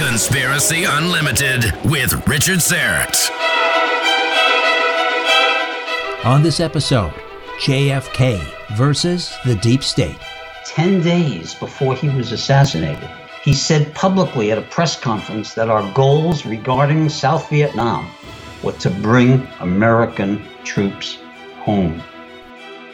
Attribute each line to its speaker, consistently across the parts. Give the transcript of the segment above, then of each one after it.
Speaker 1: Conspiracy Unlimited with Richard Syrett.
Speaker 2: On this episode, JFK versus the Deep State.
Speaker 3: 10 days before he was assassinated, he said publicly at a press conference that our goals regarding South Vietnam were to bring American troops home.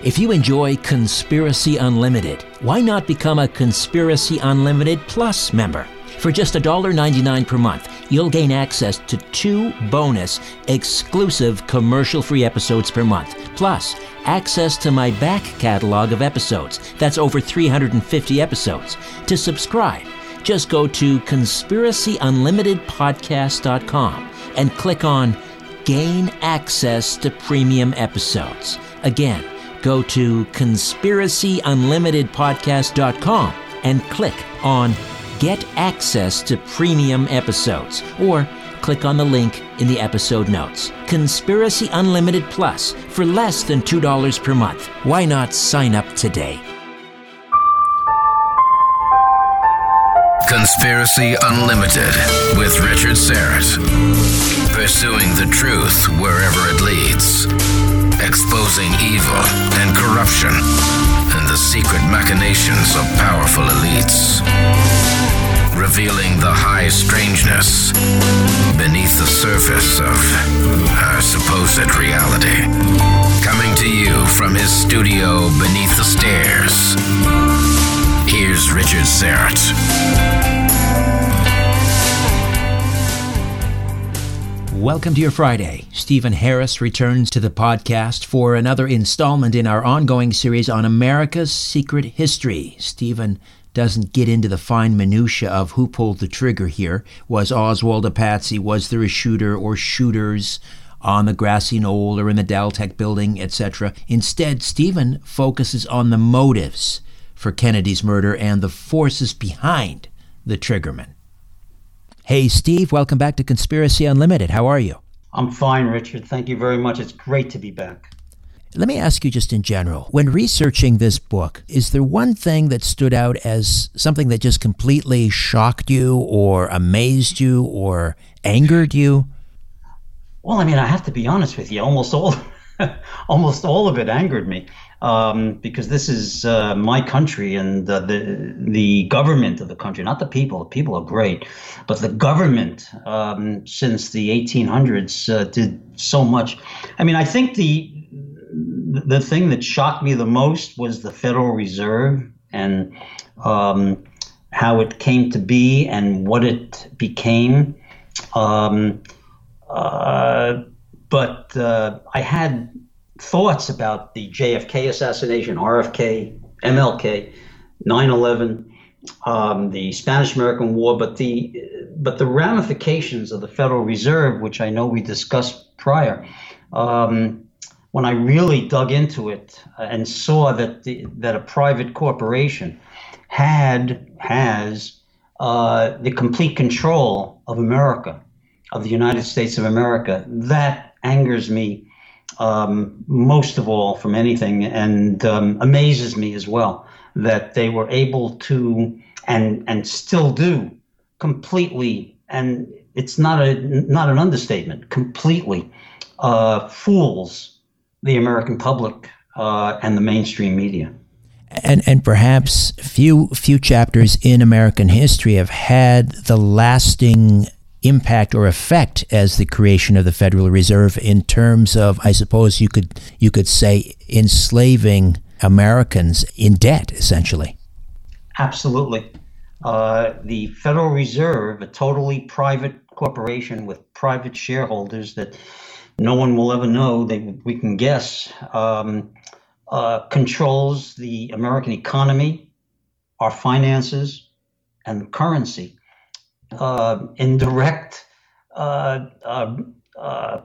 Speaker 2: If you enjoy Conspiracy Unlimited, why not become a Conspiracy Unlimited Plus member? For just $1.99 per month, you'll gain access to two bonus, exclusive commercial free episodes per month, plus access to my back catalog of episodes. That's over 350 episodes. To subscribe, just go to conspiracyunlimitedpodcast.com and click on Gain Access to Premium Episodes. Again, go to conspiracyunlimitedpodcast.com and click on Get Access to Premium Episodes or click on the link in the episode notes. Conspiracy Unlimited Plus for less than $2 per month. Why not sign up today?
Speaker 1: Conspiracy Unlimited with Richard Syrett. Pursuing the truth wherever it leads. Exposing evil and corruption and the secret machinations of powerful elites. Revealing the high strangeness beneath the surface of our supposed reality. Coming to you from his studio beneath the stairs. Here's Richard Syrett.
Speaker 2: Welcome to your Friday. Stephen Harris returns to the podcast for another installment in our ongoing series on America's secret history. Stephen doesn't get into the fine minutia of who pulled the trigger here. Was Oswald a patsy? Was there a shooter or shooters on the grassy knoll or in the Dal-Tex building, etc.? Instead, Stephen focuses on the motives for Kennedy's murder and the forces behind the triggerman. Hey, Steve, welcome back to Conspiracy Unlimited. How are you?
Speaker 3: I'm fine, Richard. Thank you very much. It's great to be back.
Speaker 2: Let me ask you just in general when researching this book, is there one thing that stood out as something that just completely shocked you or amazed you or angered you?
Speaker 3: Well, I mean, I have to be honest with you. Almost all, almost all of it angered me um, because this is uh, my country and uh, the the government of the country, not the people. The people are great, but the government um, since the 1800s uh, did so much. I mean, I think the the thing that shocked me the most was the Federal Reserve and um, how it came to be and what it became. Um, uh, but uh, I had thoughts about the JFK assassination, RFK, MLK, 9/11, um, the Spanish-American War, but the but the ramifications of the Federal Reserve, which I know we discussed prior, um, when I really dug into it and saw that the, that a private corporation had has uh, the complete control of America, of the United States of America, that angers me um, most of all from anything and um, amazes me as well that they were able to and and still do completely and it's not a not an understatement completely uh, fools the American public uh, and the mainstream media.
Speaker 2: And and perhaps few few chapters in American history have had the lasting impact or effect as the creation of the Federal Reserve in terms of, I suppose you could you could say, enslaving Americans in debt, essentially.
Speaker 3: Absolutely. Uh, the Federal Reserve, a totally private corporation with private shareholders that no one will ever know, they, we can guess, um, uh, controls the American economy, our finances, and currency uh, in direct uh, uh, uh,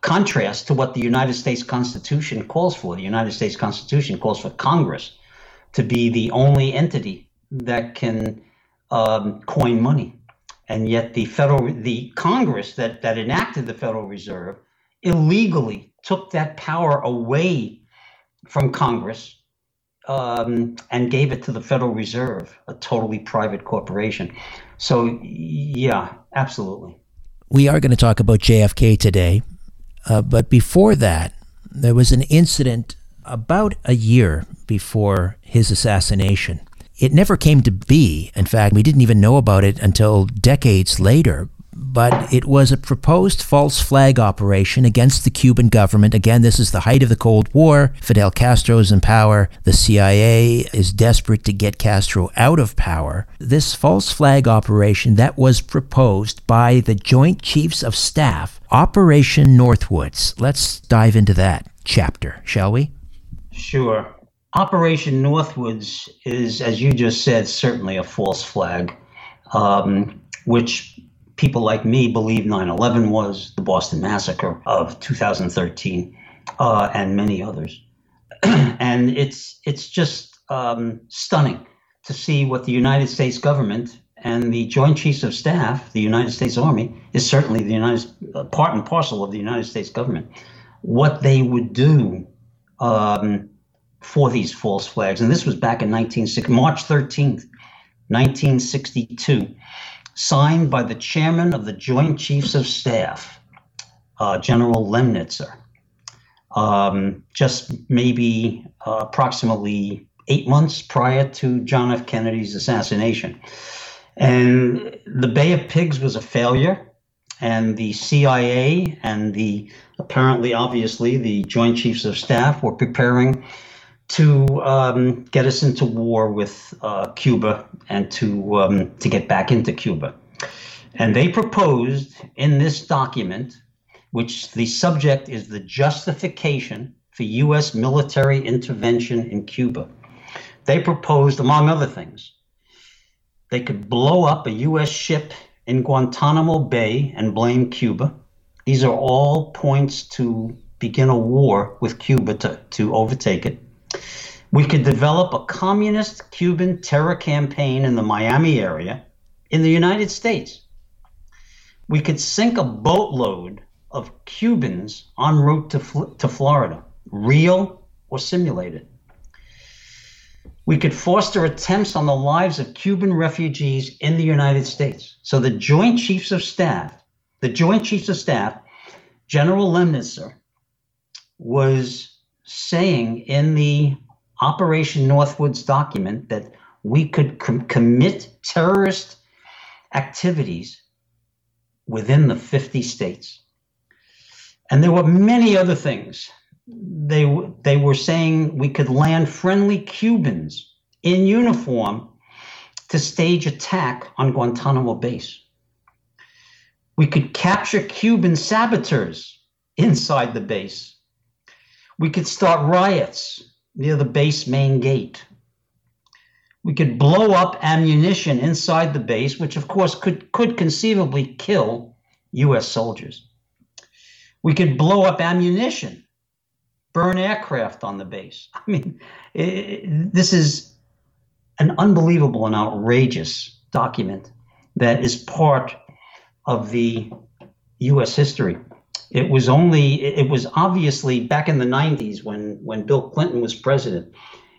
Speaker 3: contrast to what the United States Constitution calls for. The United States Constitution calls for Congress to be the only entity that can um, coin money. And yet the federal, the Congress that, that enacted the Federal Reserve illegally took that power away from Congress um, and gave it to the Federal Reserve, a totally private corporation. So, yeah, absolutely.
Speaker 2: We are going to talk about JFK today, uh, but before that, there was an incident about a year before his assassination. It never came to be. In fact, we didn't even know about it until decades later but it was a proposed false flag operation against the Cuban government. Again, this is the height of the Cold War. Fidel Castro is in power. The CIA is desperate to get Castro out of power. This false flag operation that was proposed by the Joint Chiefs of Staff, Operation Northwoods. Let's dive into that chapter, shall we?
Speaker 3: Sure. Operation Northwoods is, as you just said, certainly a false flag, um, which people like me believe 9 11 was, the Boston Massacre of 2013, uh, and many others. and it's, it's just um, stunning to see what the United States government and the Joint Chiefs of Staff, the United States Army, is certainly the United uh, part and parcel of the United States government, what they would do um, for these false flags. And this was back in 1960, March 13th, 1962 signed by the chairman of the Joint Chiefs of Staff, uh, General Lemnitzer, um, just maybe uh, approximately eight months prior to John F. Kennedy's assassination. And the Bay of Pigs was a failure, and the CIA and the apparently, obviously, the Joint Chiefs of Staff were preparing to um, get us into war with uh, Cuba and to um, to get back into Cuba. And they proposed in this document, which the subject is the justification for U.S. military intervention in Cuba. They proposed, among other things, they could blow up a U.S. ship in Guantanamo Bay and blame Cuba. These are all points to begin a war with Cuba to, to overtake it. We could develop a communist Cuban terror campaign in the Miami area in the United States. We could sink a boatload of Cubans en route to, to Florida, real or simulated. We could foster attempts on the lives of Cuban refugees in the United States. So the Joint Chiefs of Staff, the Joint Chiefs of Staff, General Lemnitzer, was saying in the Operation Northwoods document that we could com- commit terrorist activities within the 50 states. And there were many other things. They, they were saying we could land friendly Cubans in uniform to stage attack on Guantanamo base. We could capture Cuban saboteurs inside the base we could start riots near the base main gate. We could blow up ammunition inside the base, which of course could, could conceivably kill US soldiers. We could blow up ammunition, burn aircraft on the base. I mean, it, this is an unbelievable and outrageous document that is part of the US history it was only it was obviously back in the 90s when when Bill Clinton was president,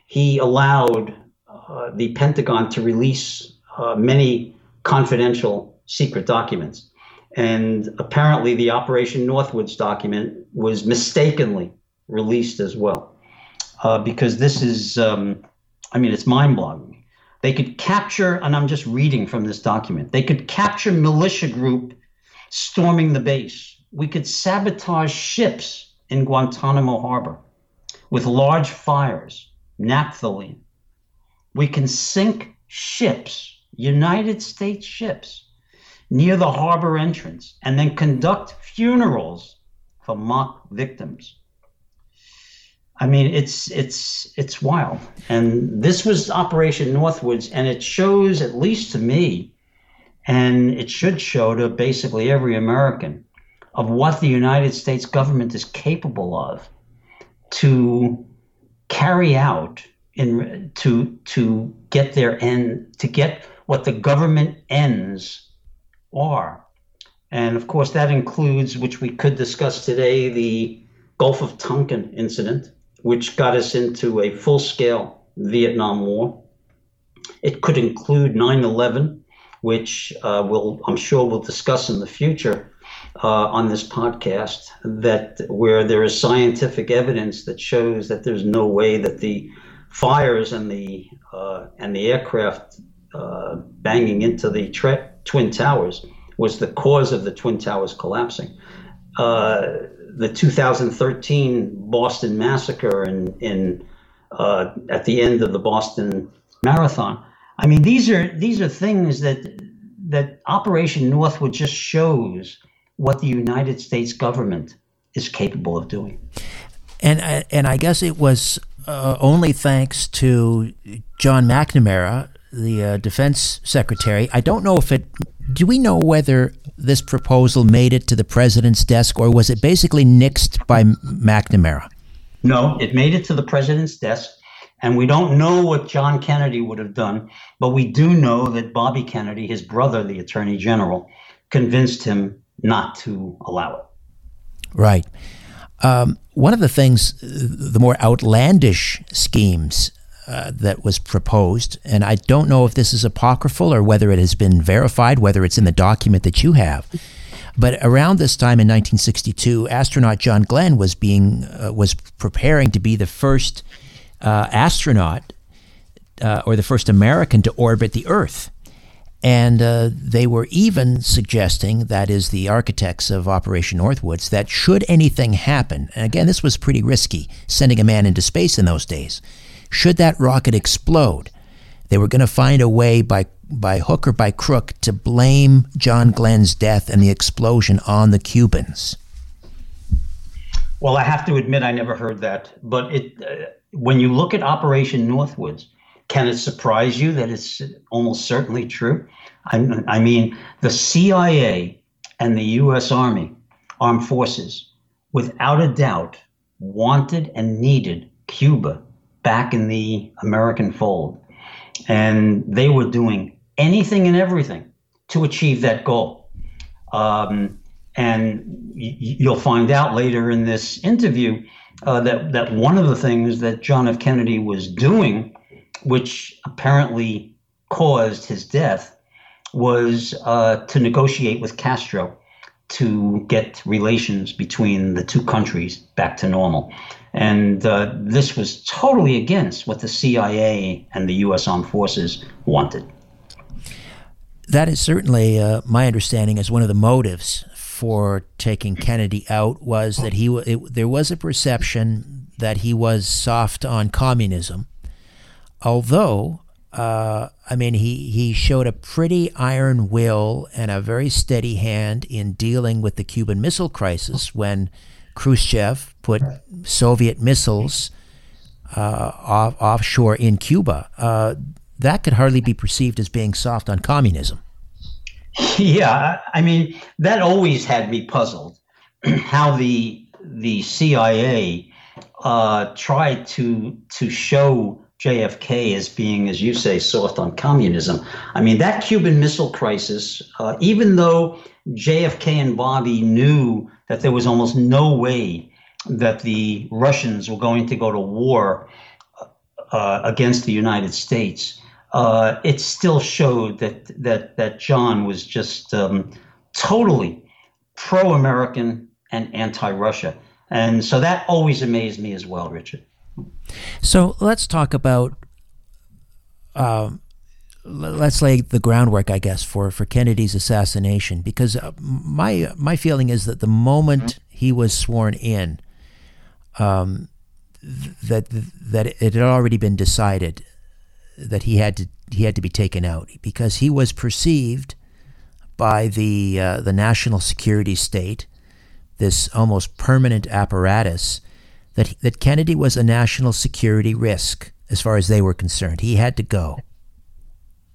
Speaker 3: he allowed uh, the Pentagon to release uh, many confidential secret documents. And apparently, the Operation Northwoods document was mistakenly released as well. Uh, because this is, um, I mean, it's mind boggling. They could capture, and I'm just reading from this document, they could capture militia group storming the base we could sabotage ships in Guantanamo Harbor with large fires, naphthalene. We can sink ships, United States ships, near the harbor entrance and then conduct funerals for mock victims. I mean, it's it's it's wild. And this was Operation Northwoods, and it shows, at least to me, and it should show to basically every American, of what the United States government is capable of to carry out in to to get their end to get what the government ends are. And of course that includes which we could discuss today the Gulf of Tonkin incident which got us into a full-scale Vietnam War. It could include 9 11, which uh, we'll, I'm sure we'll discuss in the future uh, on this podcast, that where there is scientific evidence that shows that there's no way that the fires and the uh, and the aircraft uh, banging into the twin towers was the cause of the twin towers collapsing. Uh, the 2013 Boston massacre in in uh, at the end of the Boston Marathon. I mean, these are these are things that that Operation Northwood just shows what the United States government is capable of doing.
Speaker 2: And and I guess it was uh, only thanks to John McNamara, the uh, defense secretary. I don't know if it. Do we know whether this proposal made it to the president's desk, or was it basically nixed by McNamara?
Speaker 3: No, it made it to the president's desk. And we don't know what John Kennedy would have done, but we do know that Bobby Kennedy, his brother, the attorney general, convinced him not to allow it.
Speaker 2: Right. Um, one of the things, the more outlandish schemes uh, that was proposed, and I don't know if this is apocryphal or whether it has been verified, whether it's in the document that you have. But around this time in 1962, astronaut John Glenn was being uh, was preparing to be the first uh, astronaut uh, or the first American to orbit the Earth. And uh, they were even suggesting, that is, the architects of Operation Northwoods, that should anything happen, and again, this was pretty risky, sending a man into space in those days, should that rocket explode, they were going to find a way by, by hook or by crook to blame John Glenn's death and the explosion on the Cubans.
Speaker 3: Well, I have to admit, I never heard that. But it, uh, when you look at Operation Northwoods, can it surprise you that it's almost certainly true? I, I mean, the CIA and the U.S. Army, Armed Forces, without a doubt, wanted and needed Cuba back in the American fold. And they were doing anything and everything to achieve that goal. Um, and y- you'll find out later in this interview uh, that, that one of the things that John F. Kennedy was doing which apparently caused his death, was uh, to negotiate with Castro to get relations between the two countries back to normal. And uh, this was totally against what the CIA and the U.S. Armed Forces wanted.
Speaker 2: That is certainly uh, my understanding as one of the motives for taking Kennedy out was that he it, there was a perception that he was soft on communism although uh, I mean, he, he showed a pretty iron will and a very steady hand in dealing with the Cuban Missile Crisis when Khrushchev put Soviet missiles uh, off, offshore in Cuba. Uh, that could hardly be perceived as being soft on communism.
Speaker 3: Yeah, I mean, that always had me puzzled how the the CIA uh, tried to to show JFK as being, as you say, soft on communism. I mean, that Cuban Missile Crisis, uh, even though JFK and Bobby knew that there was almost no way that the Russians were going to go to war uh, against the United States, uh, it still showed that that that John was just um, totally pro-American and anti-Russia, and so that always amazed me as well, Richard.
Speaker 2: So let's talk about. Um, let's lay the groundwork, I guess, for, for Kennedy's assassination, because uh, my my feeling is that the moment he was sworn in, um, that that it had already been decided that he had to he had to be taken out because he was perceived by the uh, the national security state, this almost permanent apparatus that, that Kennedy was a national security risk as far as they were concerned. He had to go.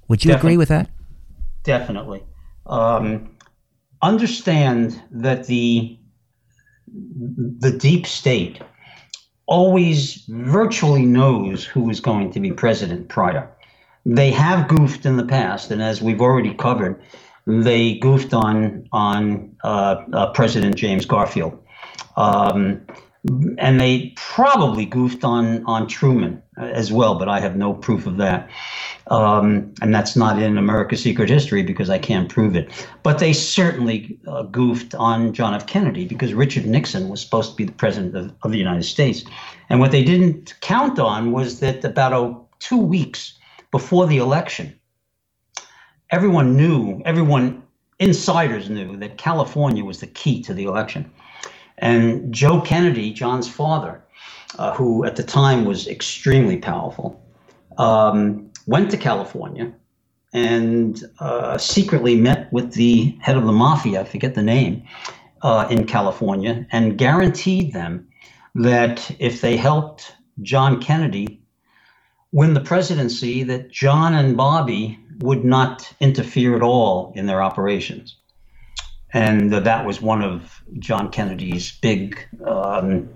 Speaker 2: Would you agree with that?
Speaker 3: Definitely. Um, understand that the the deep state always virtually knows who is going to be president prior. They have goofed in the past, and as we've already covered, they goofed on on uh, uh, President James Garfield. Um, and they probably goofed on on Truman as well, but I have no proof of that. Um, and that's not in America's Secret History because I can't prove it. But they certainly uh, goofed on John F. Kennedy because Richard Nixon was supposed to be the president of, of the United States. And what they didn't count on was that about oh, two weeks before the election, everyone knew, everyone insiders knew that California was the key to the election. And Joe Kennedy, John's father, uh, who at the time was extremely powerful, um, went to California and uh, secretly met with the head of the mafia, I forget the name, uh, in California, and guaranteed them that if they helped John Kennedy win the presidency, that John and Bobby would not interfere at all in their operations. And that was one of John Kennedy's big um,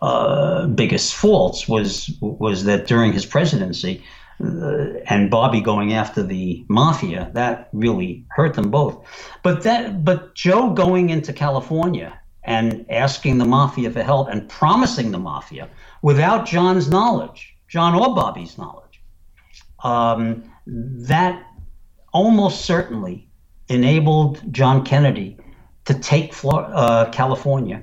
Speaker 3: uh, biggest faults was was that during his presidency uh, and Bobby going after the mafia that really hurt them both. But that but Joe going into California and asking the mafia for help and promising the mafia without John's knowledge, John or Bobby's knowledge, um, that almost certainly enabled John Kennedy to take Florida, uh, California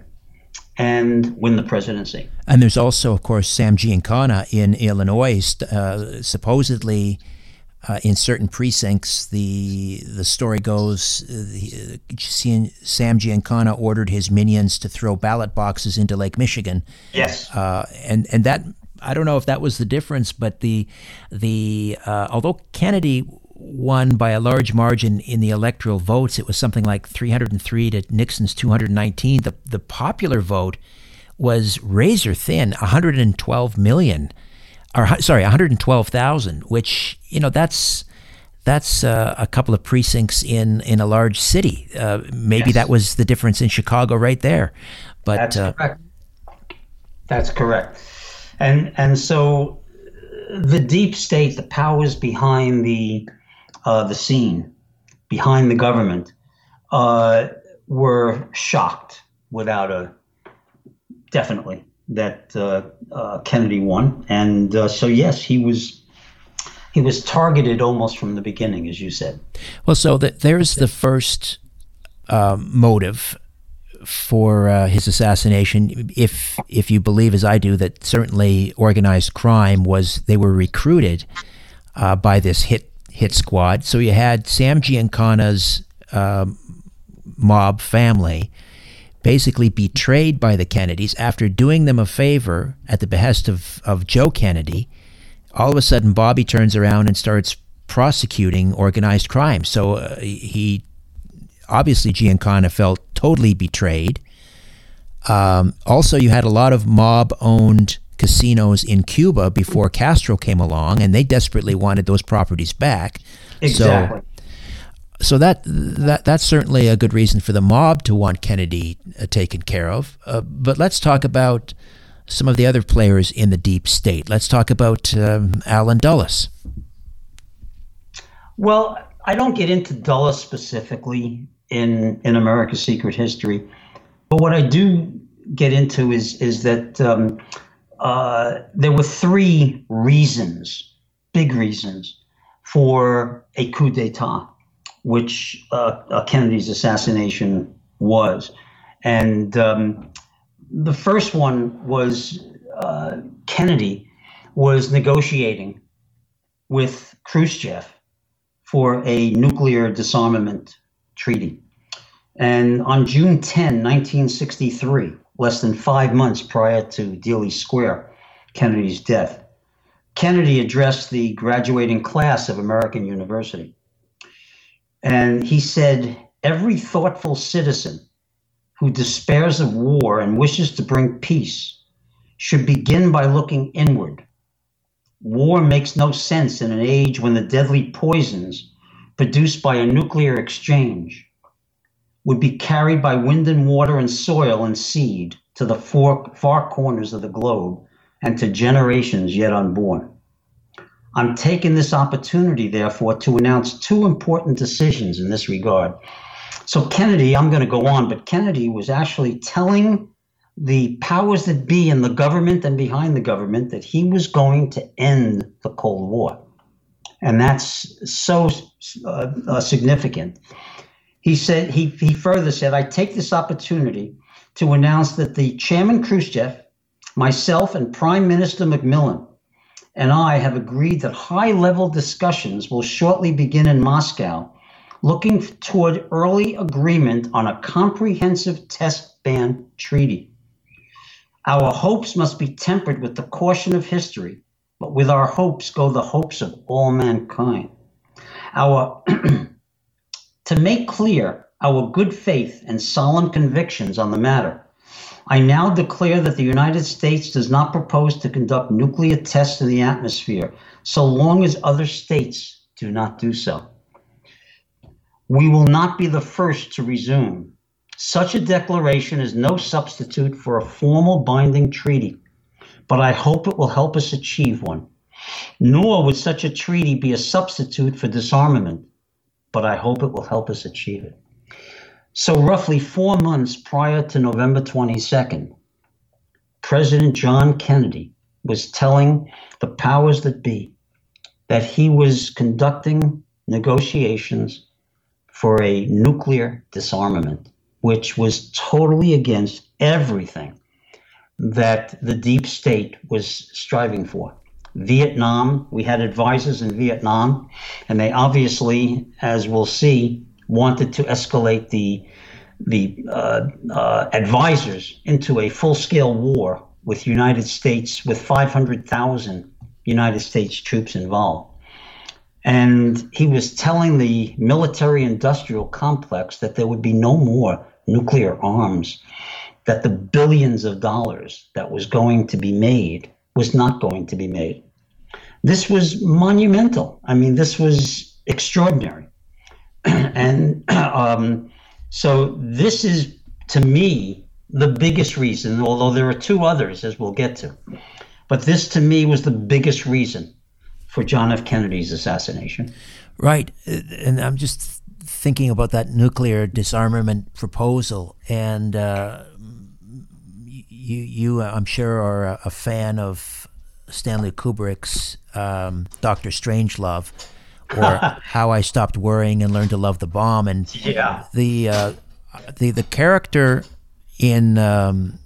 Speaker 3: and win the presidency.
Speaker 2: And there's also, of course, Sam Giancana in Illinois, uh, supposedly. Uh, in certain precincts, the the story goes, uh, Sam Giancana ordered his minions to throw ballot boxes into Lake Michigan.
Speaker 3: Yes,
Speaker 2: uh, and and that I don't know if that was the difference, but the the uh, although Kennedy won by a large margin in the electoral votes. It was something like 303 to Nixon's 219. The, the popular vote was razor thin, 112 million, or sorry, 112,000, which, you know, that's that's uh, a couple of precincts in, in a large city. Uh, maybe yes. that was the difference in Chicago right there. But
Speaker 3: that's uh, correct. That's correct. And and so the deep state, the powers behind the uh, the scene behind the government uh, were shocked without a definitely that uh, uh Kennedy won, and uh, so yes, he was he was targeted almost from the beginning, as you said.
Speaker 2: Well, so the, there's the first motive for uh, his assassination, if if you believe, as I do, that certainly organized crime was they were recruited uh, by this hit hit squad. So you had Sam Giancana's um, mob family basically betrayed by the Kennedys after doing them a favor at the behest of, of Joe Kennedy. All of a sudden, Bobby turns around and starts prosecuting organized crime. So uh, he obviously Giancana felt totally betrayed. Um, also, you had a lot of mob owned casinos in Cuba before Castro came along, and they desperately wanted those properties back.
Speaker 3: Exactly.
Speaker 2: So, so that that that's certainly a good reason for the mob to want Kennedy uh, taken care of. Uh, but let's talk about some of the other players in the deep state. Let's talk about um, Allen Dulles.
Speaker 3: Well, I don't get into Dulles specifically in in America's Secret History, but what I do get into is is that um, uh, there were three reasons, big reasons, for a coup d'etat, which uh, Kennedy's assassination was. And um, the first one was uh, Kennedy was negotiating with Khrushchev for a nuclear disarmament treaty. And on June 10, 1963, less than five months prior to Dealey Square, Kennedy's death. Kennedy addressed the graduating class of American University. And he said, Every thoughtful citizen who despairs of war and wishes to bring peace should begin by looking inward. War makes no sense in an age when the deadly poisons produced by a nuclear exchange would be carried by wind and water and soil and seed to the four, far corners of the globe and to generations yet unborn. I'm taking this opportunity, therefore, to announce two important decisions in this regard. So, Kennedy, I'm going to go on, but Kennedy was actually telling the powers that be in the government and behind the government that he was going to end the Cold War. And that's so uh, uh, significant. He said he, he further said, I take this opportunity to announce that the Chairman Khrushchev, myself, and Prime Minister Macmillan and I have agreed that high level discussions will shortly begin in Moscow, looking toward early agreement on a comprehensive test ban treaty. Our hopes must be tempered with the caution of history, but with our hopes go the hopes of all mankind. Our to make clear our good faith and solemn convictions on the matter, I now declare that the United States does not propose to conduct nuclear tests in the atmosphere so long as other states do not do so. We will not be the first to resume. Such a declaration is no substitute for a formal binding treaty, but I hope it will help us achieve one. Nor would such a treaty be a substitute for disarmament, but I hope it will help us achieve it. So, roughly four months prior to November 22nd, President John Kennedy was telling the powers that be that he was conducting negotiations for a nuclear disarmament, which was totally against everything that the deep state was striving for. Vietnam, we had advisors in Vietnam, and they obviously, as we'll see, wanted to escalate the the uh, uh, advisors into a full-scale war with United States with 500,000 United States troops involved. And he was telling the military industrial complex that there would be no more nuclear arms, that the billions of dollars that was going to be made was not going to be made. This was monumental. I mean, this was extraordinary. and um, so this is, to me, the biggest reason, although there are two others, as we'll get to. But this, to me, was the biggest reason for John F. Kennedy's assassination.
Speaker 2: Right. And I'm just thinking about that nuclear disarmament proposal. And uh, you, you, I'm sure, are a fan of Stanley Kubrick's um, Doctor Strangelove or How I Stopped Worrying and Learned to Love the Bomb. And
Speaker 3: yeah.
Speaker 2: the uh, the the character in um,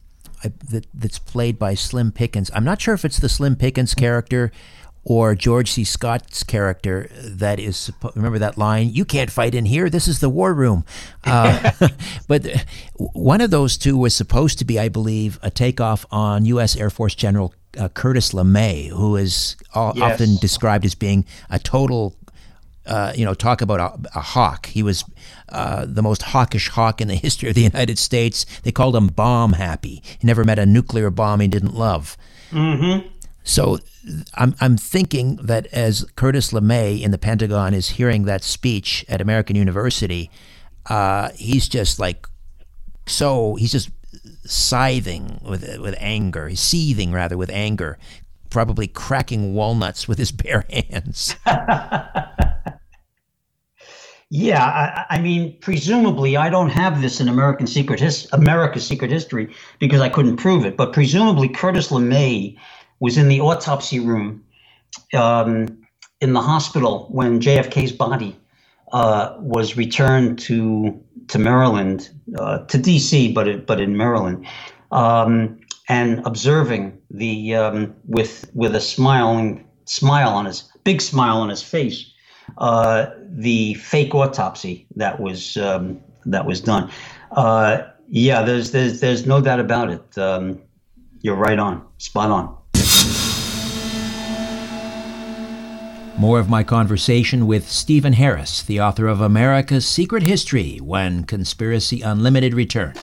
Speaker 2: that, that's played by Slim Pickens. I'm not sure if it's the Slim Pickens character or George C. Scott's character that is remember that line you can't fight in here this is the war room uh, but one of those two was supposed to be i believe a takeoff on u.s air force general uh, curtis lemay who is yes. often described as being a total uh, you know, talk about a, a hawk. He was uh, the most hawkish hawk in the history of the United States. They called him bomb happy. He never met a nuclear bomb he didn't love.
Speaker 3: Mm-hmm.
Speaker 2: So I'm, I'm thinking that as Curtis LeMay in the Pentagon is hearing that speech at American University, uh, he's just like so he's just scything with with anger. He's seething rather with anger, probably cracking walnuts with his bare hands.
Speaker 3: Yeah, I, I, mean, presumably, I don't have this in American Secret His- America's Secret History because I couldn't prove it. But presumably, Curtis LeMay was in the autopsy room um, in the hospital when JFK's body uh, was returned to to Maryland, uh, to D.C., but it, but in Maryland, um, and observing the um, with with a smiling smile on his big smile on his face uh, the fake autopsy that was um, that was done. Uh, yeah, there's there's there's no doubt about it. Um, you're right on, spot on.
Speaker 2: More of my conversation with Stephen Harris, the author of America's Secret History, when Conspiracy Unlimited returns.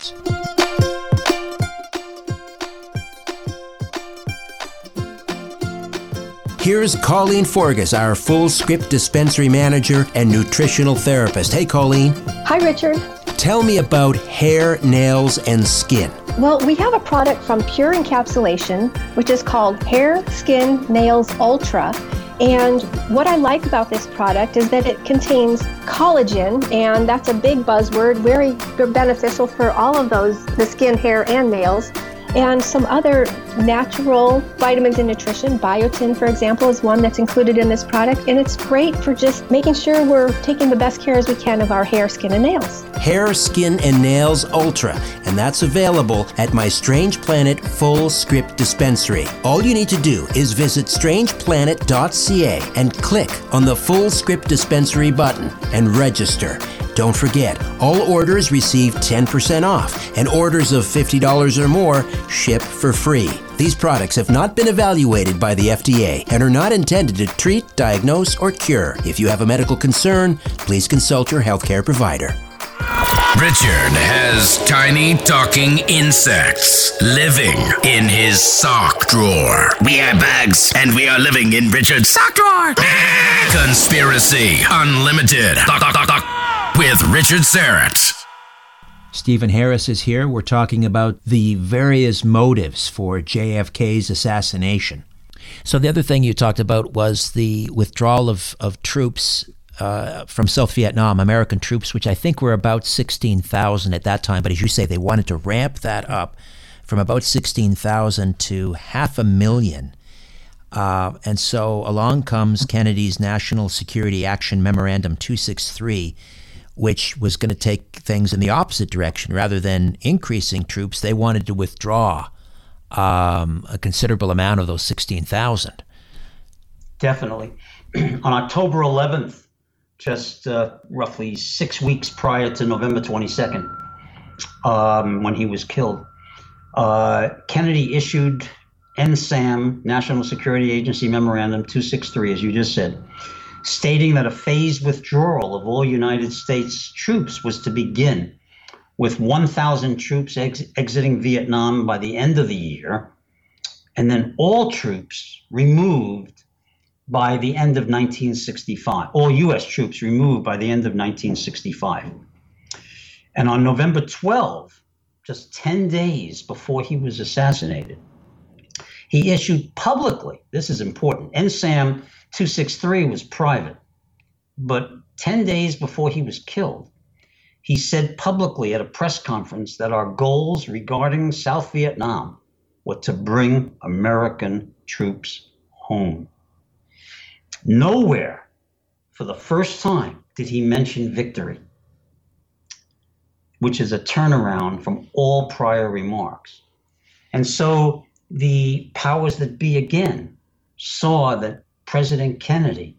Speaker 4: you
Speaker 2: Here's Colleen Forgas, our full script dispensary manager and nutritional therapist. Hey, Colleen.
Speaker 5: Hi, Richard.
Speaker 2: Tell me about hair, nails, and skin.
Speaker 5: Well, we have a product from Pure Encapsulation, which is called Hair, Skin, Nails Ultra. And what I like about this product is that it contains collagen, and that's a big buzzword, very beneficial for all of those the skin, hair, and nails and some other natural vitamins and nutrition. Biotin, for example, is one that's included in this product, and it's great for just making sure we're taking the best care as we can of our hair, skin, and nails.
Speaker 2: Hair, Skin, and Nails Ultra, and that's available at my Strange Planet Full Script Dispensary. All you need to do is visit strangeplanet.ca and click on the Full Script Dispensary button and register. Don't forget, all orders receive 10% off, and orders of $50 or more ship for free. These products have not been evaluated by the FDA and are not intended to treat, diagnose, or cure. If you have a medical concern, please consult your healthcare provider.
Speaker 1: Richard has tiny talking insects living in his sock drawer. We are bugs, and we are living in Richard's sock drawer. Conspiracy Unlimited with Richard Syrett.
Speaker 2: Stephen Harris is here. We're talking about the various motives for JFK's assassination. So, the other thing you talked about was the withdrawal of, of troops uh, from South Vietnam, American troops, which I think were about 16,000 at that time. But as you say, they wanted to ramp that up from about 16,000 to half a million. Uh, and so along comes Kennedy's National Security Action Memorandum 263 which was going to take things in the opposite direction. Rather than increasing troops, they wanted to withdraw um, a considerable amount of those 16,000.
Speaker 3: Definitely. On October 11th, just uh, roughly six weeks prior to November 22nd, um, when he was killed, uh, Kennedy issued NSAM, National Security Agency Memorandum 263, as you just said, stating that a phased withdrawal of all United States troops was to begin, with 1,000 troops ex- exiting Vietnam by the end of the year, and then all troops removed by the end of 1965, all U.S. troops removed by the end of 1965. And on November 12, just 10 days before he was assassinated, he issued publicly, this is important, NSAM 263 was private. But 10 days before he was killed, he said publicly at a press conference that our goals regarding South Vietnam were to bring American troops home. Nowhere, for the first time, did he mention victory, which is a turnaround from all prior remarks. And so the powers that be again saw that President Kennedy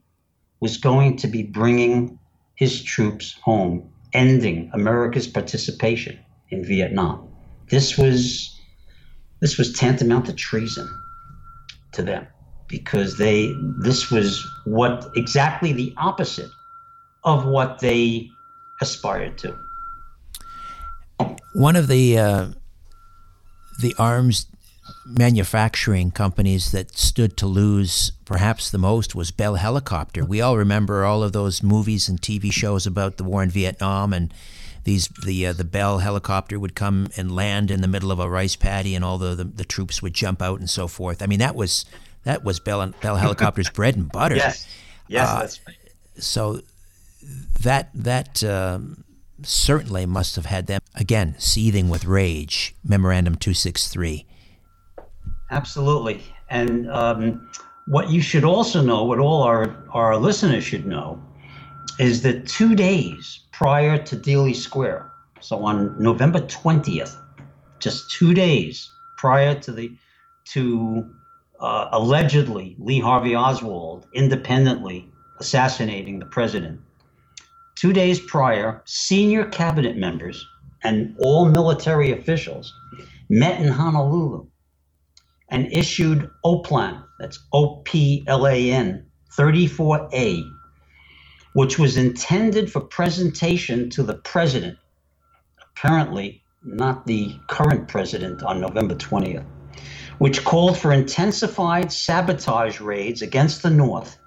Speaker 3: was going to be bringing his troops home, ending America's participation in Vietnam. This was this was tantamount to treason to them because they this was what exactly the opposite of what they aspired to.
Speaker 2: One of the uh, the arms manufacturing companies that stood to lose perhaps the most was Bell Helicopter. We all remember all of those movies and TV shows about the war in Vietnam and these the uh, the Bell helicopter would come and land in the middle of a rice paddy and all the, the, the troops would jump out and so forth. I mean that was that was Bell Bell Helicopter's bread and butter.
Speaker 3: Yes. Yes, uh, that's right.
Speaker 2: So that that um, certainly must have had them again seething with rage. Memorandum 263
Speaker 3: Absolutely. And um, what you should also know, what all our, our listeners should know, is that two days prior to Dealey Square, so on November 20th, just two days prior to the to uh, allegedly Lee Harvey Oswald independently assassinating the president. Two days prior, senior cabinet members and all military officials met in Honolulu and issued OPLAN, that's O P L A N 34A, which was intended for presentation to the president, apparently not the current president on November 20th, which called for intensified sabotage raids against the North,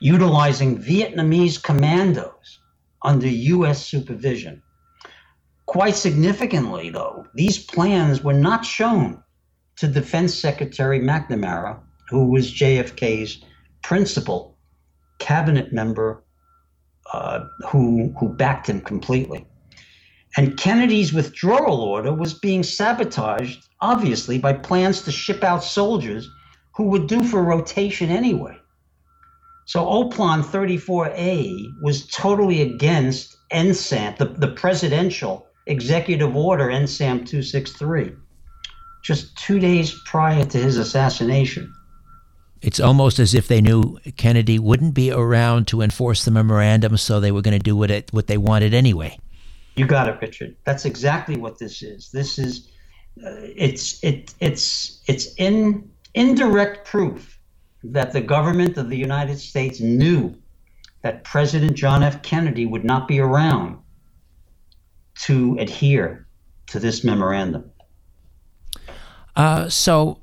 Speaker 3: utilizing Vietnamese commandos under U.S. supervision. Quite significantly, though, these plans were not shown to Defense Secretary McNamara, who was JFK's principal cabinet member uh, who, who backed him completely. And Kennedy's withdrawal order was being sabotaged, obviously, by plans to ship out soldiers who would do for rotation anyway. So Oplan 34A was totally against NSAM, the, the presidential executive order NSAM 263, just two days prior to his assassination.
Speaker 2: It's almost as if they knew Kennedy wouldn't be around to enforce the memorandum, so they were going to do what it, what they wanted anyway.
Speaker 3: You got it, Richard. That's exactly what this is. This is uh, it's it it's it's in indirect proof that the government of the United States knew that President John F. Kennedy would not be around to adhere to this memorandum.
Speaker 2: Uh, so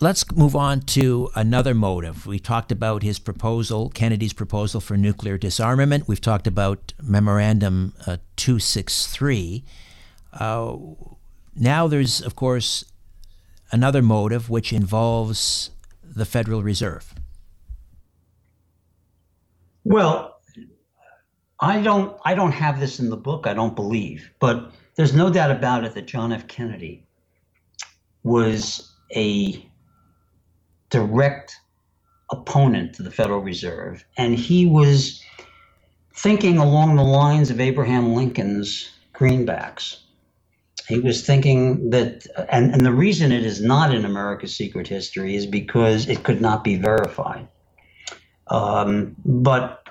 Speaker 2: let's move on to another motive. We talked about his proposal, Kennedy's proposal for nuclear disarmament. We've talked about Memorandum uh, 263. Uh, now there's, of course, another motive which involves the Federal Reserve.
Speaker 3: Well, I don't I don't have this in the book, I don't believe, but there's no doubt about it that John F. Kennedy was a direct opponent to the Federal Reserve. And he was thinking along the lines of Abraham Lincoln's greenbacks. He was thinking that, and, and the reason it is not in America's secret history is because it could not be verified. Um, but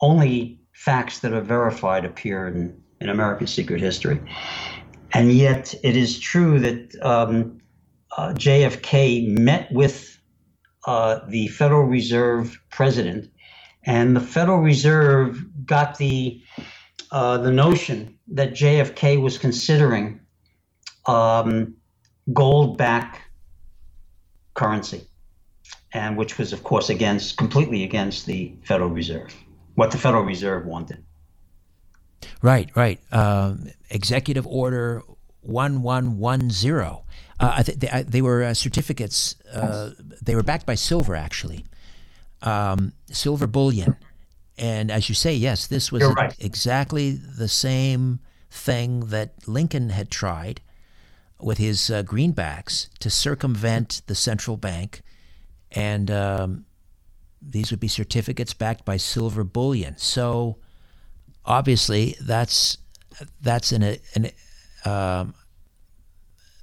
Speaker 3: only facts that are verified appear in, in American secret history. And yet, it is true that um, uh, JFK met with uh, the Federal Reserve president, and the Federal Reserve got the uh, the notion that JFK was considering um, gold-backed currency, and which was, of course, against completely against the Federal Reserve, what the Federal Reserve wanted.
Speaker 2: Right, right. Um, Executive Order one one one zero. Uh, I th- they, they, were uh, certificates. Uh, they were backed by silver, actually, um, silver bullion. And as you say, yes, this was
Speaker 3: right.
Speaker 2: exactly the same thing that Lincoln had tried with his uh, greenbacks to circumvent the central bank, and um, these would be certificates backed by silver bullion. So obviously, that's that's an, an um,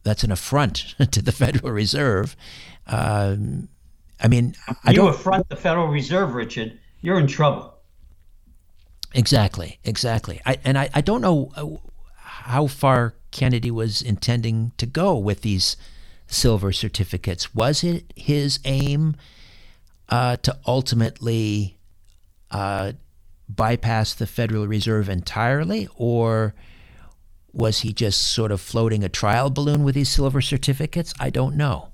Speaker 2: that's an affront to the Federal Reserve. Um, I mean, I
Speaker 3: you
Speaker 2: don't
Speaker 3: affront the Federal Reserve, Richard. You're in trouble.
Speaker 2: Exactly, exactly. I, and I, I don't know uh, how far Kennedy was intending to go with these silver certificates. Was it his aim uh, to ultimately uh, bypass the Federal Reserve entirely, or was he just sort of floating a trial balloon with these silver certificates? I don't know.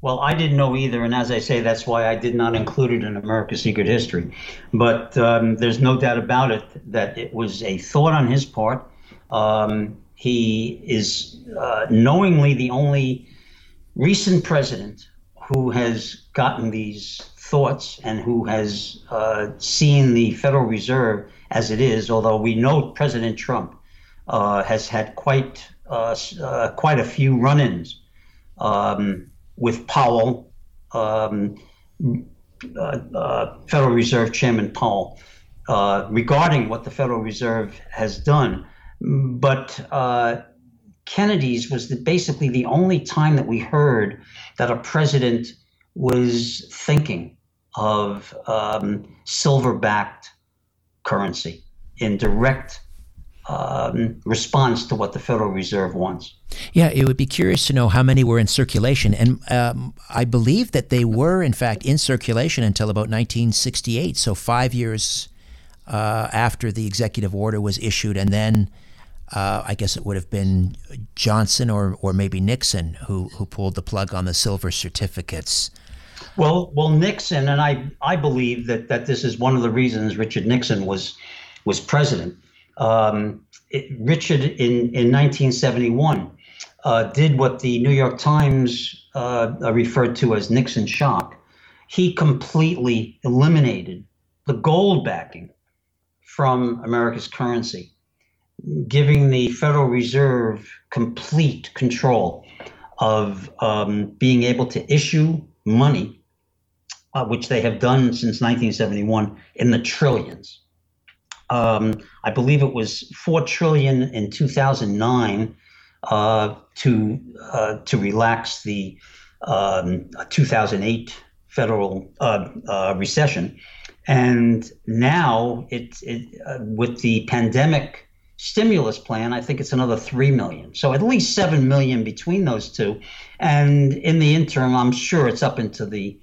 Speaker 3: Well, I didn't know either, and as I say, that's why I did not include it in America's Secret History. But um, there's no doubt about it that it was a thought on his part. Um, he is uh, knowingly the only recent president who has gotten these thoughts and who has uh, seen the Federal Reserve as it is, although we know President Trump uh, has had quite uh, uh, quite a few run-ins um, with Powell, um, Federal Reserve Chairman Powell, regarding what the Federal Reserve has done. But Kennedy's was the, basically the only time that we heard that a president was thinking of um, silver backed currency in direct um, response to what the Federal Reserve wants.
Speaker 2: Yeah, it would be curious to know how many were in circulation. And um, I believe that they were, in fact, in circulation until about 1968, so five years uh, after the executive order was issued. And then uh, I guess it would have been Johnson or, or maybe Nixon who, who pulled the plug on the silver certificates.
Speaker 3: Well, well, Nixon, and I, I believe that, that this is one of the reasons Richard Nixon was was president. Um, it, Richard in, in 1971 uh, did what the New York Times uh, referred to as Nixon shock. He completely eliminated the gold backing from America's currency, giving the Federal Reserve complete control of um, being able to issue money, uh, which they have done since 1971 in the trillions. Um, I believe it was four trillion in 2009 uh, to uh, to relax the um, 2008 federal uh, uh, recession, and now it, it uh, with the pandemic stimulus plan, I think it's another three million. So at least seven million between those two, and in the interim, I'm sure it's up into the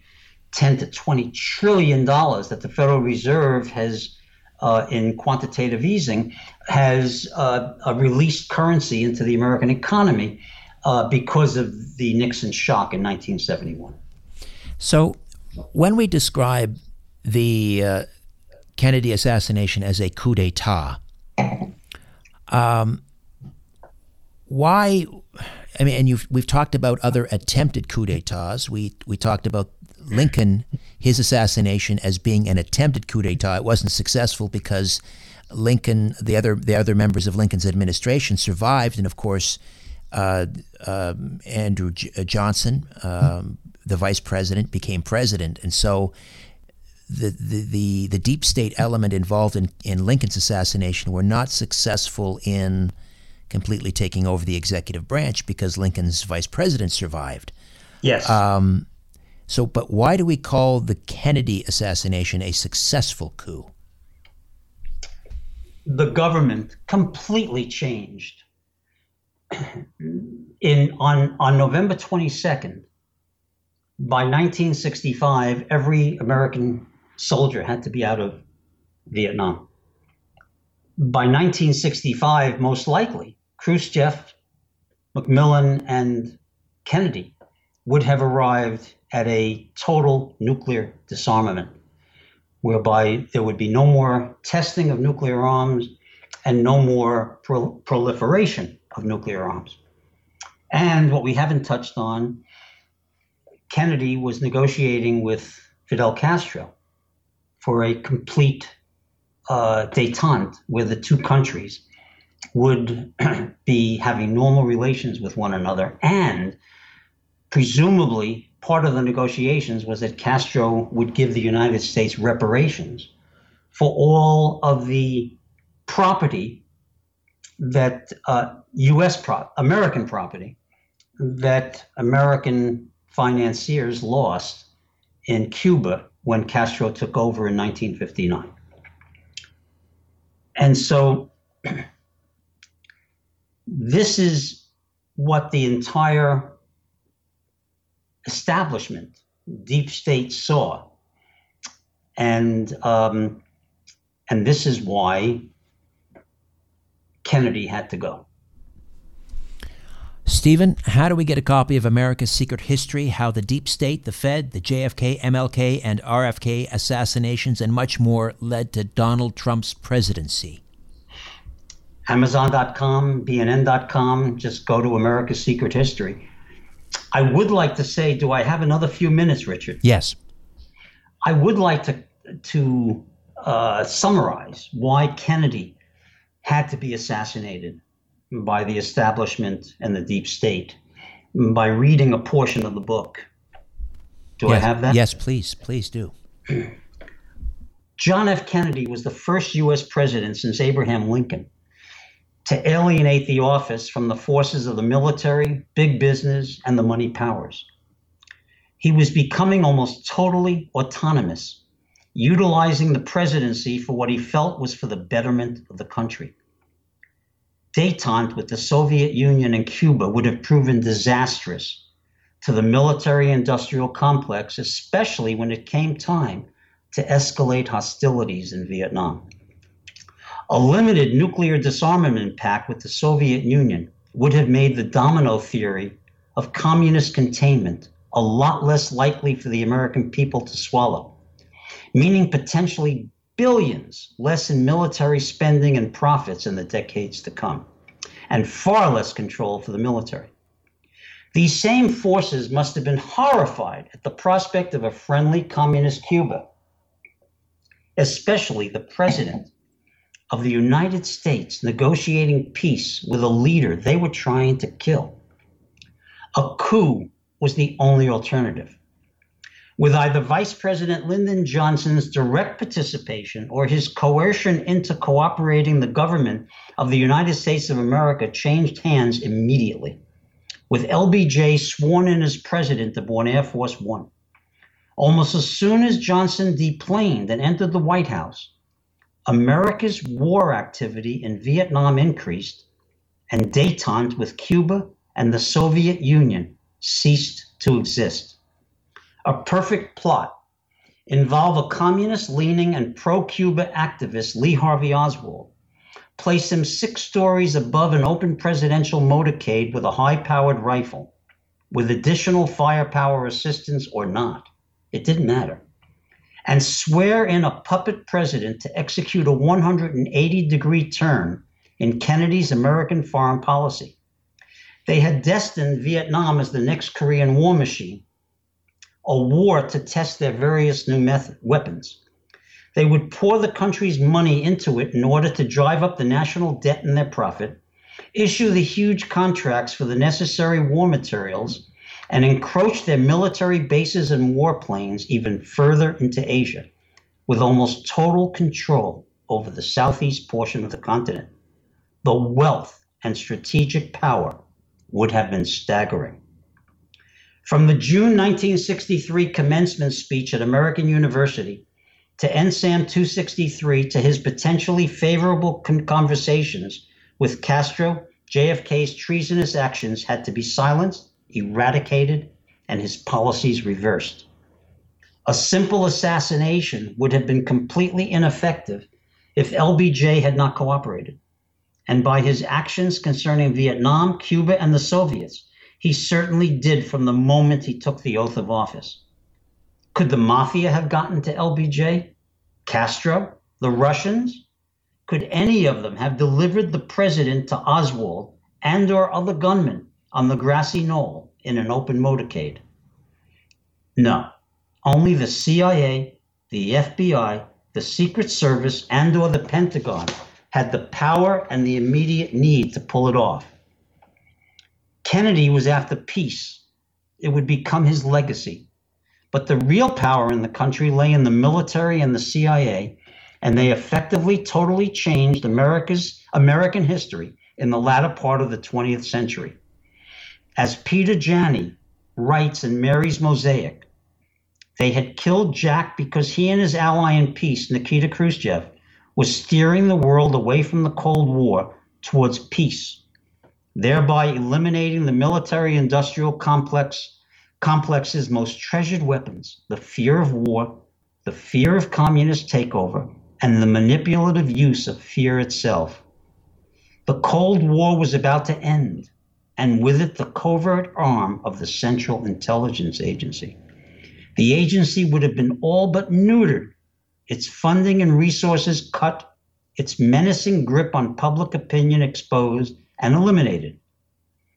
Speaker 3: 10 to 20 trillion dollars that the Federal Reserve has uh, in quantitative easing has uh, released currency into the American economy uh, because of the Nixon shock in 1971.
Speaker 2: So, when we describe the uh, Kennedy assassination as a coup d'etat, um, why? I mean, and you've we've talked about other attempted coup d'états. We we talked about Lincoln, his assassination as being an attempted coup d'état. It wasn't successful because Lincoln, the other the other members of Lincoln's administration survived, and of course, uh, uh, Andrew J- uh, Johnson, um, the vice president, became president, and so. The, the, the, the deep state element involved in, in Lincoln's assassination were not successful in completely taking over the executive branch because Lincoln's vice president survived.
Speaker 3: Yes.
Speaker 2: Um, so, but why do we call the Kennedy assassination a successful coup?
Speaker 3: The government completely changed. In on on November 22nd, by 1965, every American soldier had to be out of Vietnam. By 1965, most likely, Khrushchev, Macmillan, and Kennedy would have arrived at a total nuclear disarmament, whereby there would be no more testing of nuclear arms and no more pro- proliferation of nuclear arms. And what we haven't touched on, Kennedy was negotiating with Fidel Castro for a complete uh, detente where the two countries would be having normal relations with one another and presumably part of the negotiations was that Castro would give the United States reparations for all of the property that uh, U.S. Pro- American property that American financiers lost in Cuba when Castro took over in 1959. And so this is what the entire establishment, deep state saw. And um, and this is why Kennedy had to go.
Speaker 2: Stephen, how do we get a copy of America's Secret History? How the Deep State, the Fed, the JFK, MLK, and RFK assassinations, and much more led to Donald Trump's presidency?
Speaker 3: Amazon.com, BNN.com, just go to America's Secret History. I would like to say, do I have another few minutes, Richard?
Speaker 2: Yes.
Speaker 3: I would like to to uh, summarize why Kennedy had to be assassinated by the establishment and the deep state by reading a portion of the book. Do
Speaker 2: yes.
Speaker 3: I have that?
Speaker 2: Yes, please, please do.
Speaker 3: John F. Kennedy was the first U.S. president since Abraham Lincoln to alienate the office from the forces of the military, big business, and the money powers. He was becoming almost totally autonomous, utilizing the presidency for what he felt was for the betterment of the country. Detente with the Soviet Union and Cuba would have proven disastrous to the military industrial complex, especially when it came time to escalate hostilities in Vietnam. A limited nuclear disarmament pact with the Soviet Union would have made the domino theory of communist containment a lot less likely for the American people to swallow, meaning potentially billions less in military spending and profits in the decades to come, and far less control for the military. These same forces must have been horrified at the prospect of a friendly communist Cuba, especially the president of the United States negotiating peace with a leader they were trying to kill. A coup was the only alternative. With either Vice President Lyndon Johnson's direct participation or his coercion into cooperating, the government of the United States of America changed hands immediately, with LBJ sworn in as president aboard Air Force One. Almost as soon as Johnson deplaned and entered the White House, America's war activity in Vietnam increased, and detente with Cuba and the Soviet Union ceased to exist. A perfect plot involve a communist leaning and pro Cuba activist, Lee Harvey Oswald. Place him six stories above an open presidential motorcade with a high powered rifle, with additional firepower assistance or not. It didn't matter. And swear in a puppet president to execute a 180 degree turn in Kennedy's American foreign policy. They had destined Vietnam as the next Korean war machine, a war to test their various new method, weapons. They would pour the country's money into it in order to drive up the national debt and their profit, issue the huge contracts for the necessary war materials, and encroach their military bases and warplanes even further into Asia, with almost total control over the southeast portion of the continent. The wealth and strategic power would have been staggering. From the June 1963 commencement speech at American University to NSAM 263 to his potentially favorable conversations with Castro, JFK's treasonous actions had to be silenced, eradicated, and his policies reversed. A simple assassination would have been completely ineffective if LBJ had not cooperated and by his actions concerning Vietnam, Cuba, and the Soviets, he certainly did from the moment he took the oath of office. Could the mafia have gotten to LBJ? Castro? The Russians? Could any of them have delivered the president to Oswald and or other gunmen on the grassy knoll in an open motorcade? No. Only the CIA, the FBI, the Secret Service, and or the Pentagon had the power and the immediate need to pull it off. Kennedy was after peace. It would become his legacy. But the real power in the country lay in the military and the CIA, and they effectively totally changed America's American history in the latter part of the 20th century. As Peter Janney writes in Mary's Mosaic, they had killed Jack because he and his ally in peace, Nikita Khrushchev, was steering the world away from the Cold War towards peace, thereby eliminating the military industrial complex complex's most treasured weapons, the fear of war, the fear of communist takeover, and the manipulative use of fear itself. The Cold War was about to end, and with it the covert arm of the Central Intelligence Agency. The agency would have been all but neutered its funding and resources cut, its menacing grip on public opinion exposed and eliminated.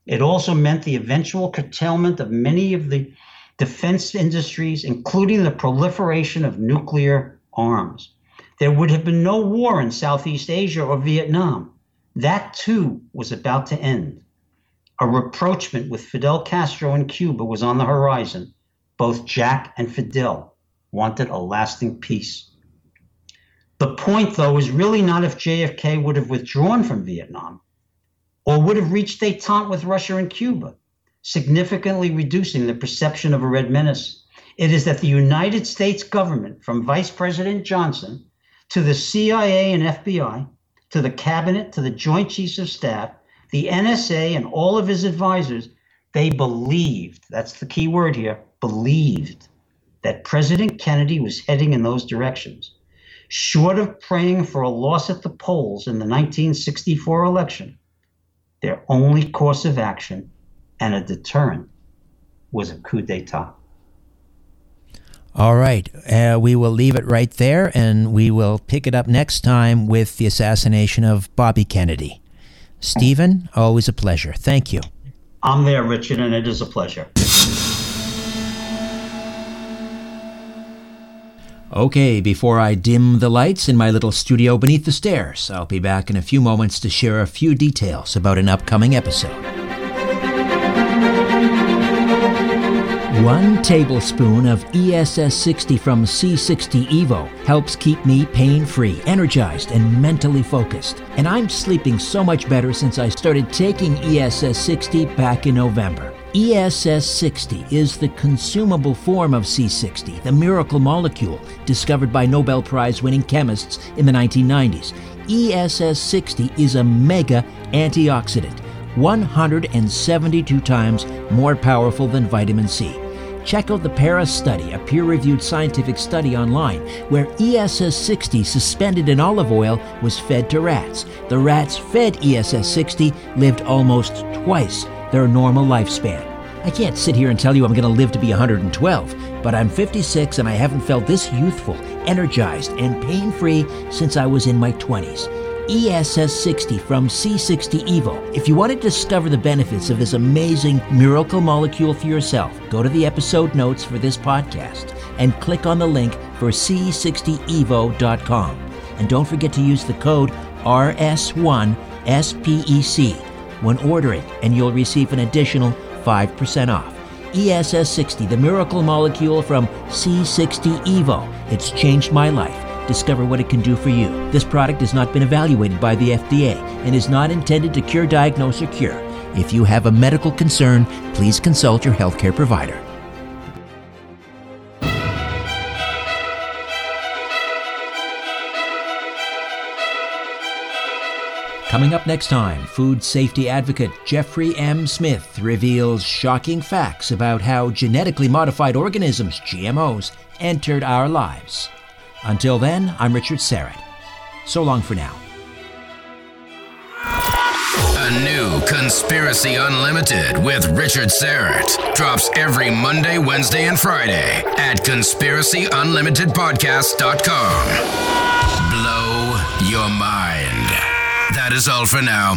Speaker 3: It also meant the eventual curtailment of many of the defense industries, including the proliferation of nuclear arms. There would have been no war in Southeast Asia or Vietnam. That too was about to end. A rapprochement with Fidel Castro in Cuba was on the horizon. Both Jack and Fidel wanted a lasting peace. The point, though, is really not if JFK would have withdrawn from Vietnam or would have reached detente with Russia and Cuba, significantly reducing the perception of a red menace. It is that the United States government, from Vice President Johnson to the CIA and FBI, to the cabinet, to the Joint Chiefs of Staff, the NSA, and all of his advisors, they believed that's the key word here believed that President Kennedy was heading in those directions Short of praying for a loss at the polls in the 1964 election, their only course of action and a deterrent was a coup d'etat.
Speaker 2: All right. Uh, we will leave it right there and we will pick it up next time with the assassination of Bobby Kennedy. Stephen, always a pleasure. Thank you.
Speaker 3: I'm there, Richard, and it is a pleasure.
Speaker 2: Okay, before I dim the lights in my little studio beneath the stairs, I'll be back in a few moments to share a few details about an upcoming episode. One tablespoon of ESS 60 from C60 Evo helps keep me pain free, energized, and mentally focused. And I'm sleeping so much better since I started taking ESS 60 back in November. ESS 60 is the consumable form of C60, the miracle molecule discovered by Nobel Prize winning chemists in the 1990s. ESS 60 is a mega antioxidant, 172 times more powerful than vitamin C. Check out the Paris study, a peer reviewed scientific study online, where ESS 60 suspended in olive oil was fed to rats. The rats fed ESS 60 lived almost twice their normal lifespan. I can't sit here and tell you I'm going to live to be 112, but I'm 56 and I haven't felt this youthful, energized, and pain free since I was in my 20s. ESS 60 from C60 Evo. If you want to discover the benefits of this amazing miracle molecule for yourself, go to the episode notes for this podcast and click on the link for C60evo.com. And don't forget to use the code RS1SPEC when ordering, and you'll receive an additional 5% off. ESS 60, the miracle molecule from C60 Evo. It's changed my life discover what it can do for you. This product has not been evaluated by the FDA and is not intended to cure, diagnose, or cure. If you have a medical concern, please consult your healthcare provider. Coming up next time, food safety advocate Jeffrey M. Smith reveals shocking facts about how genetically modified organisms, GMOs, entered our lives. Until then, I'm Richard Syrett. So long for now.
Speaker 1: A new Conspiracy Unlimited with Richard Syrett drops every Monday, Wednesday, and Friday at conspiracyunlimitedpodcast.com. Blow your mind. That is all for now.